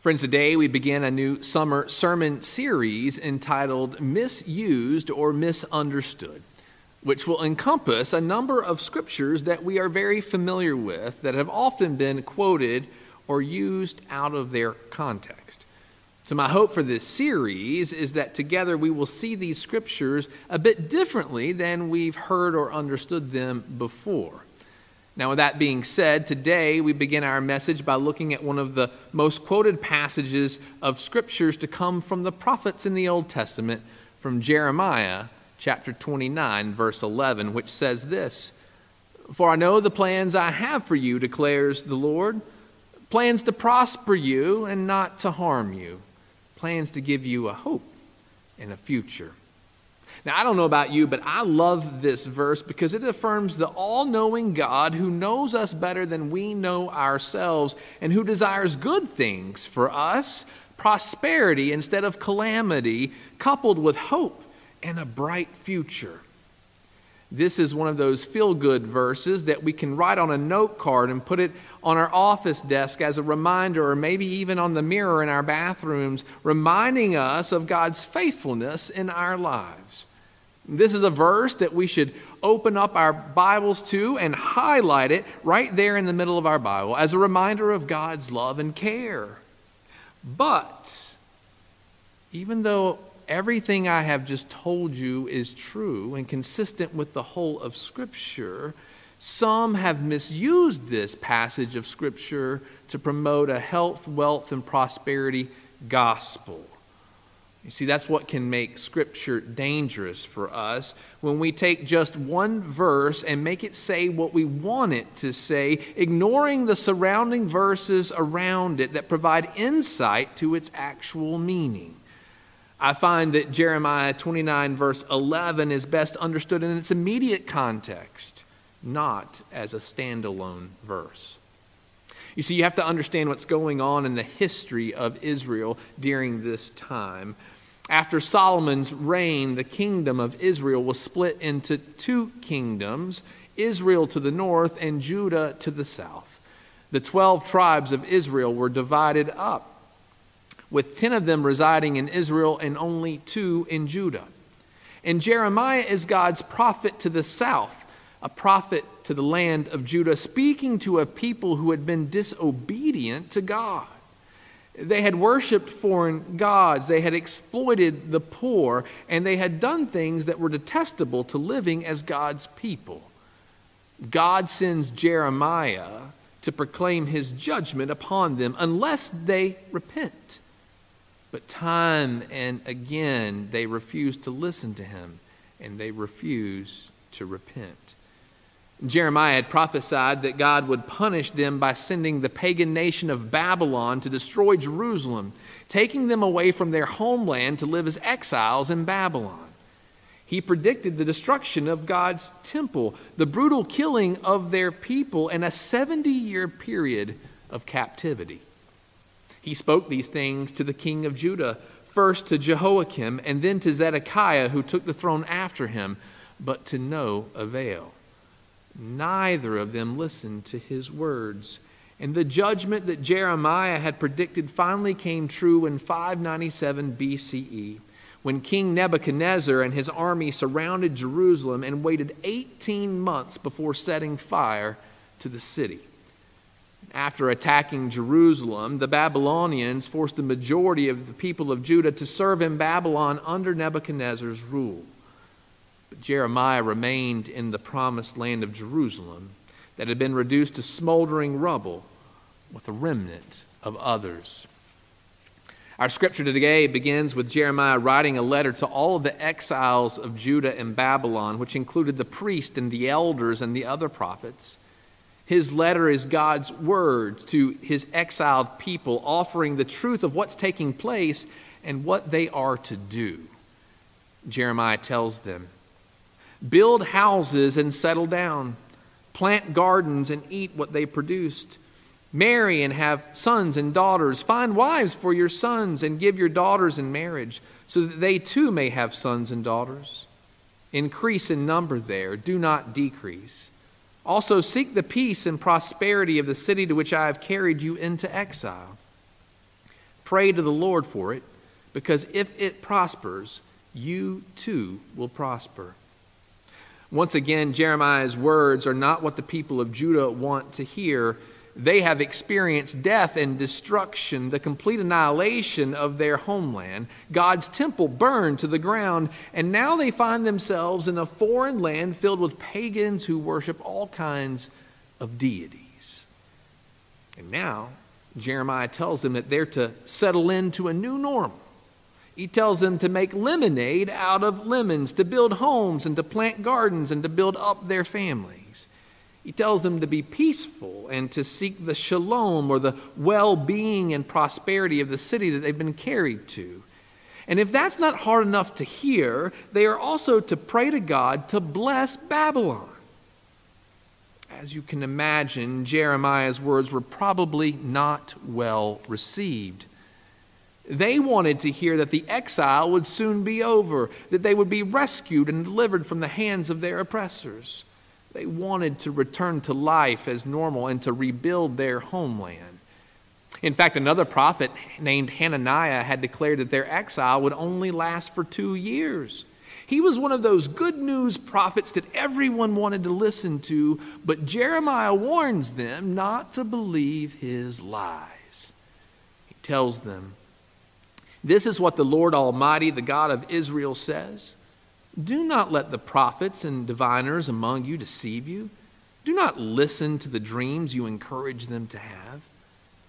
Friends, today we begin a new summer sermon series entitled Misused or Misunderstood, which will encompass a number of scriptures that we are very familiar with that have often been quoted or used out of their context. So, my hope for this series is that together we will see these scriptures a bit differently than we've heard or understood them before. Now, with that being said, today we begin our message by looking at one of the most quoted passages of scriptures to come from the prophets in the Old Testament, from Jeremiah chapter 29, verse 11, which says this For I know the plans I have for you, declares the Lord plans to prosper you and not to harm you, plans to give you a hope and a future. Now, I don't know about you, but I love this verse because it affirms the all knowing God who knows us better than we know ourselves and who desires good things for us, prosperity instead of calamity, coupled with hope and a bright future. This is one of those feel good verses that we can write on a note card and put it on our office desk as a reminder, or maybe even on the mirror in our bathrooms, reminding us of God's faithfulness in our lives. This is a verse that we should open up our Bibles to and highlight it right there in the middle of our Bible as a reminder of God's love and care. But even though everything I have just told you is true and consistent with the whole of Scripture, some have misused this passage of Scripture to promote a health, wealth, and prosperity gospel. You see, that's what can make Scripture dangerous for us when we take just one verse and make it say what we want it to say, ignoring the surrounding verses around it that provide insight to its actual meaning. I find that Jeremiah 29, verse 11, is best understood in its immediate context, not as a standalone verse. You see, you have to understand what's going on in the history of Israel during this time. After Solomon's reign, the kingdom of Israel was split into two kingdoms Israel to the north and Judah to the south. The 12 tribes of Israel were divided up, with 10 of them residing in Israel and only two in Judah. And Jeremiah is God's prophet to the south a prophet to the land of Judah, speaking to a people who had been disobedient to God. They had worshiped foreign gods, they had exploited the poor, and they had done things that were detestable to living as God's people. God sends Jeremiah to proclaim his judgment upon them unless they repent. But time and again they refuse to listen to him and they refuse to repent. Jeremiah had prophesied that God would punish them by sending the pagan nation of Babylon to destroy Jerusalem, taking them away from their homeland to live as exiles in Babylon. He predicted the destruction of God's temple, the brutal killing of their people, and a 70 year period of captivity. He spoke these things to the king of Judah, first to Jehoiakim, and then to Zedekiah, who took the throne after him, but to no avail. Neither of them listened to his words. And the judgment that Jeremiah had predicted finally came true in 597 BCE when King Nebuchadnezzar and his army surrounded Jerusalem and waited 18 months before setting fire to the city. After attacking Jerusalem, the Babylonians forced the majority of the people of Judah to serve in Babylon under Nebuchadnezzar's rule. But Jeremiah remained in the promised land of Jerusalem that had been reduced to smoldering rubble with a remnant of others. Our scripture today begins with Jeremiah writing a letter to all of the exiles of Judah and Babylon, which included the priest and the elders and the other prophets. His letter is God's word to his exiled people, offering the truth of what's taking place and what they are to do. Jeremiah tells them Build houses and settle down. Plant gardens and eat what they produced. Marry and have sons and daughters. Find wives for your sons and give your daughters in marriage, so that they too may have sons and daughters. Increase in number there, do not decrease. Also, seek the peace and prosperity of the city to which I have carried you into exile. Pray to the Lord for it, because if it prospers, you too will prosper. Once again, Jeremiah's words are not what the people of Judah want to hear. They have experienced death and destruction, the complete annihilation of their homeland. God's temple burned to the ground, and now they find themselves in a foreign land filled with pagans who worship all kinds of deities. And now, Jeremiah tells them that they're to settle into a new normal he tells them to make lemonade out of lemons, to build homes and to plant gardens and to build up their families. He tells them to be peaceful and to seek the shalom or the well being and prosperity of the city that they've been carried to. And if that's not hard enough to hear, they are also to pray to God to bless Babylon. As you can imagine, Jeremiah's words were probably not well received. They wanted to hear that the exile would soon be over, that they would be rescued and delivered from the hands of their oppressors. They wanted to return to life as normal and to rebuild their homeland. In fact, another prophet named Hananiah had declared that their exile would only last for two years. He was one of those good news prophets that everyone wanted to listen to, but Jeremiah warns them not to believe his lies. He tells them, this is what the Lord Almighty, the God of Israel, says Do not let the prophets and diviners among you deceive you. Do not listen to the dreams you encourage them to have.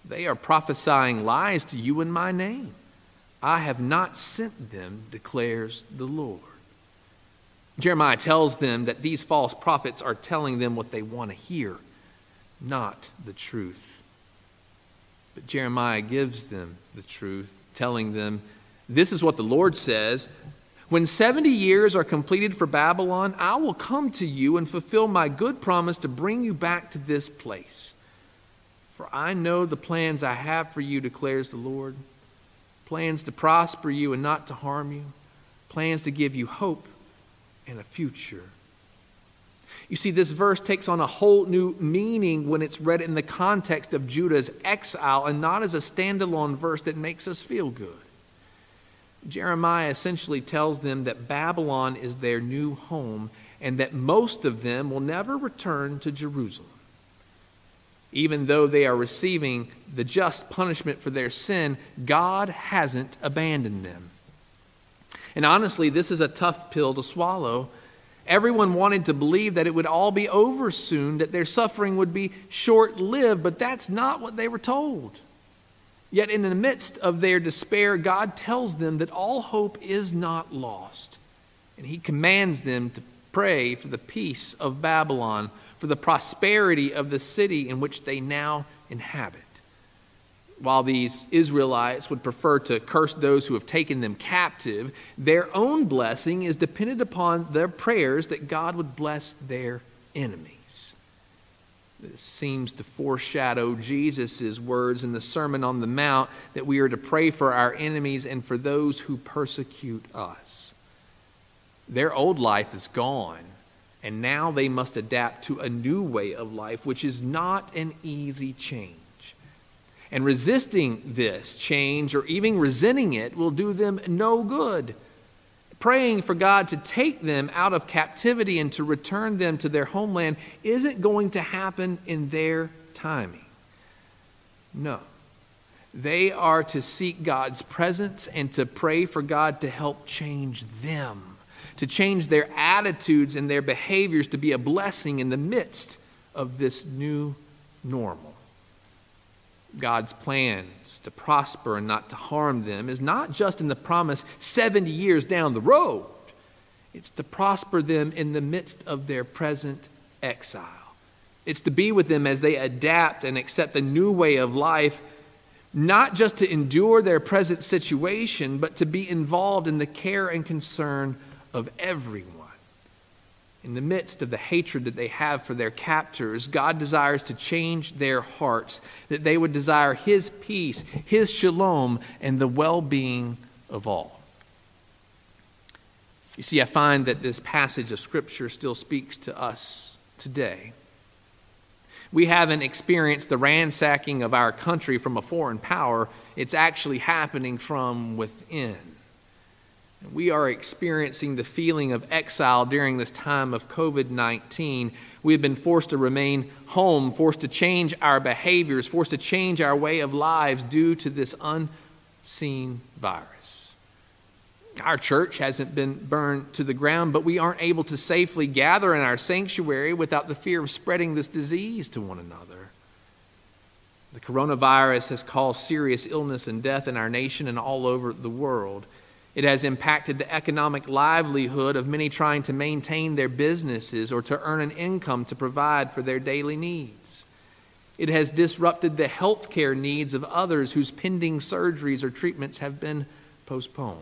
They are prophesying lies to you in my name. I have not sent them, declares the Lord. Jeremiah tells them that these false prophets are telling them what they want to hear, not the truth. But Jeremiah gives them the truth telling them, This is what the Lord says. When 70 years are completed for Babylon, I will come to you and fulfill my good promise to bring you back to this place. For I know the plans I have for you, declares the Lord plans to prosper you and not to harm you, plans to give you hope and a future. You see, this verse takes on a whole new meaning when it's read in the context of Judah's exile and not as a standalone verse that makes us feel good. Jeremiah essentially tells them that Babylon is their new home and that most of them will never return to Jerusalem. Even though they are receiving the just punishment for their sin, God hasn't abandoned them. And honestly, this is a tough pill to swallow Everyone wanted to believe that it would all be over soon, that their suffering would be short lived, but that's not what they were told. Yet, in the midst of their despair, God tells them that all hope is not lost. And He commands them to pray for the peace of Babylon, for the prosperity of the city in which they now inhabit while these Israelites would prefer to curse those who have taken them captive, their own blessing is dependent upon their prayers that God would bless their enemies. Seems to foreshadow Jesus' words in the Sermon on the Mount that we are to pray for our enemies and for those who persecute us. Their old life is gone, and now they must adapt to a new way of life, which is not an easy change. And resisting this change or even resenting it will do them no good. Praying for God to take them out of captivity and to return them to their homeland isn't going to happen in their timing. No. They are to seek God's presence and to pray for God to help change them, to change their attitudes and their behaviors to be a blessing in the midst of this new normal. God's plans to prosper and not to harm them is not just in the promise 70 years down the road, it's to prosper them in the midst of their present exile. It's to be with them as they adapt and accept a new way of life, not just to endure their present situation, but to be involved in the care and concern of everyone in the midst of the hatred that they have for their captors, God desires to change their hearts, that they would desire His peace, His shalom, and the well being of all. You see, I find that this passage of Scripture still speaks to us today. We haven't experienced the ransacking of our country from a foreign power, it's actually happening from within. We are experiencing the feeling of exile during this time of COVID 19. We've been forced to remain home, forced to change our behaviors, forced to change our way of lives due to this unseen virus. Our church hasn't been burned to the ground, but we aren't able to safely gather in our sanctuary without the fear of spreading this disease to one another. The coronavirus has caused serious illness and death in our nation and all over the world. It has impacted the economic livelihood of many trying to maintain their businesses or to earn an income to provide for their daily needs. It has disrupted the health care needs of others whose pending surgeries or treatments have been postponed.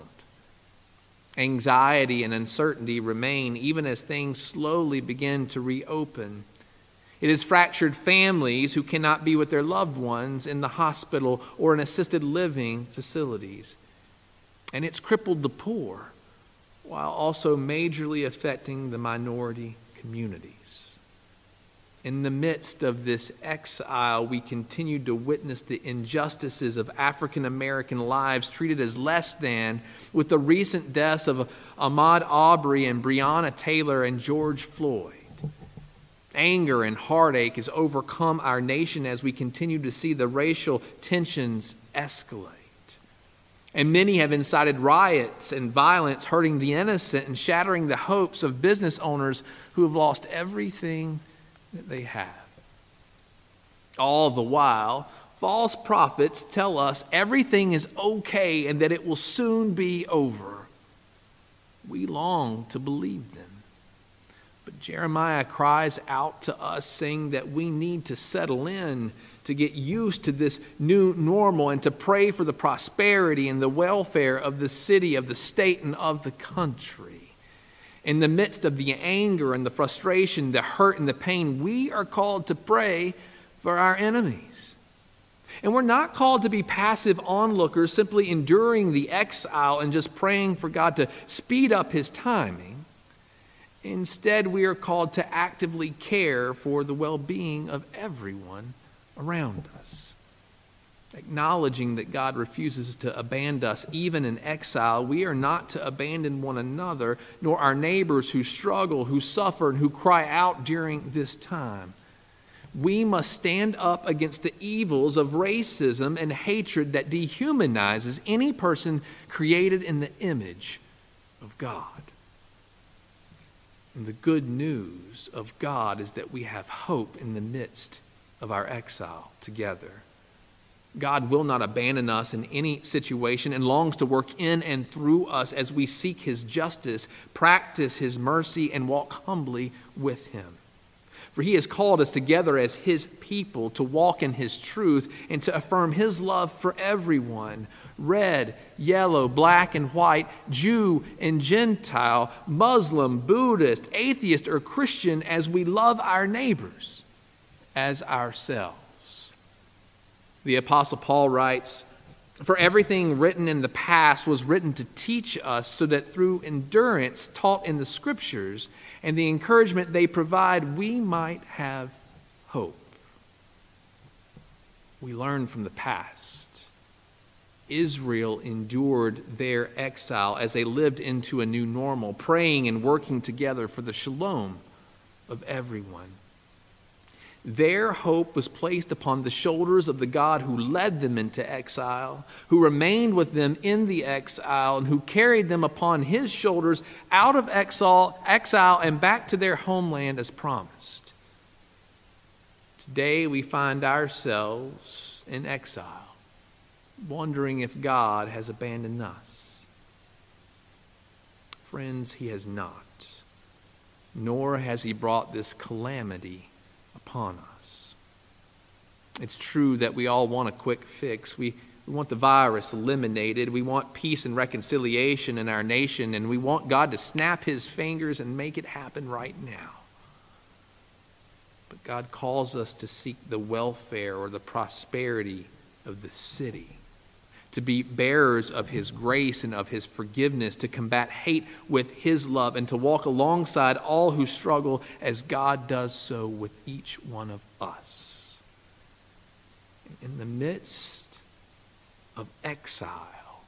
Anxiety and uncertainty remain even as things slowly begin to reopen. It has fractured families who cannot be with their loved ones in the hospital or in assisted living facilities and it's crippled the poor while also majorly affecting the minority communities. In the midst of this exile, we continue to witness the injustices of African American lives treated as less than, with the recent deaths of Ahmaud Arbery and Breonna Taylor and George Floyd. Anger and heartache has overcome our nation as we continue to see the racial tensions escalate. And many have incited riots and violence, hurting the innocent and shattering the hopes of business owners who have lost everything that they have. All the while, false prophets tell us everything is okay and that it will soon be over. We long to believe them. Jeremiah cries out to us, saying that we need to settle in to get used to this new normal and to pray for the prosperity and the welfare of the city, of the state, and of the country. In the midst of the anger and the frustration, the hurt and the pain, we are called to pray for our enemies. And we're not called to be passive onlookers, simply enduring the exile and just praying for God to speed up his timing. Instead, we are called to actively care for the well being of everyone around us. Acknowledging that God refuses to abandon us even in exile, we are not to abandon one another, nor our neighbors who struggle, who suffer, and who cry out during this time. We must stand up against the evils of racism and hatred that dehumanizes any person created in the image of God. And the good news of God is that we have hope in the midst of our exile together. God will not abandon us in any situation and longs to work in and through us as we seek His justice, practice His mercy, and walk humbly with Him. For He has called us together as His people to walk in His truth and to affirm His love for everyone red, yellow, black, and white, Jew and Gentile, Muslim, Buddhist, atheist, or Christian as we love our neighbors as ourselves. The Apostle Paul writes, For everything written in the past was written to teach us, so that through endurance taught in the Scriptures and the encouragement they provide, we might have hope. We learn from the past. Israel endured their exile as they lived into a new normal, praying and working together for the shalom of everyone. Their hope was placed upon the shoulders of the God who led them into exile, who remained with them in the exile, and who carried them upon his shoulders out of exile, exile and back to their homeland as promised. Today we find ourselves in exile, wondering if God has abandoned us. Friends, he has not, nor has he brought this calamity upon us. It's true that we all want a quick fix. We, we want the virus eliminated. We want peace and reconciliation in our nation, and we want God to snap his fingers and make it happen right now. But God calls us to seek the welfare or the prosperity of the city, to be bearers of His grace and of His forgiveness, to combat hate with His love, and to walk alongside all who struggle as God does so with each one of us. In the midst of exile,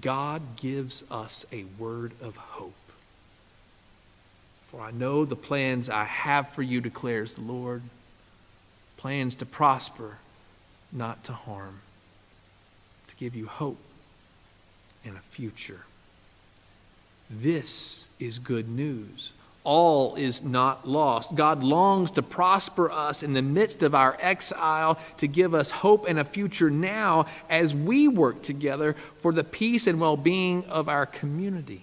God gives us a word of hope. For I know the plans I have for you, declares the Lord plans to prosper, not to harm to give you hope and a future. This is good news. All is not lost. God longs to prosper us in the midst of our exile, to give us hope and a future now as we work together for the peace and well being of our community,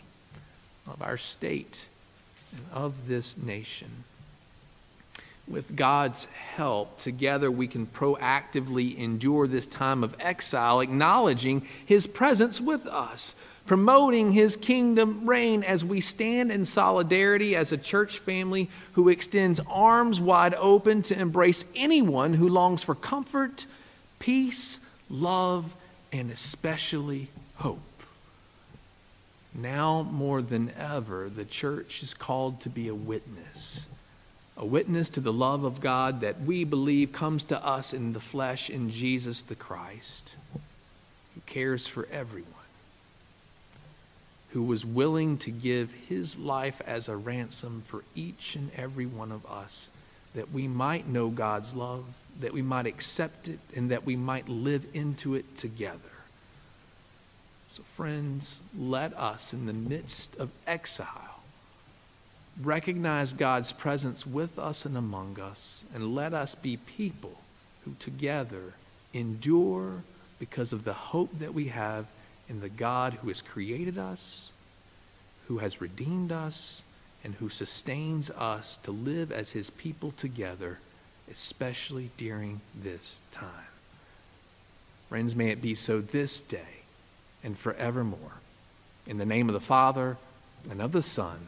of our state, and of this nation with God's help, together we can proactively endure this time of exile, acknowledging His presence with us, promoting His kingdom reign as we stand in solidarity as a church family who extends arms wide open to embrace anyone who longs for comfort, peace, love, and especially hope. Now more than ever, the church is called to be a witness a witness to the love of God that we believe comes to us in the flesh in Jesus the Christ, who cares for everyone, who was willing to give his life as a ransom for each and every one of us, that we might know God's love, that we might accept it, and that we might live into it together. So, friends, let us, in the midst of exile, recognize God's presence with us and among us, and let us be people who together endure because of the hope that we have in the God who has created us, who has redeemed us, and who sustains us to live as his people together, especially during this time. Friends, may it be so this day and forevermore. In the name of the Father, and of the Son,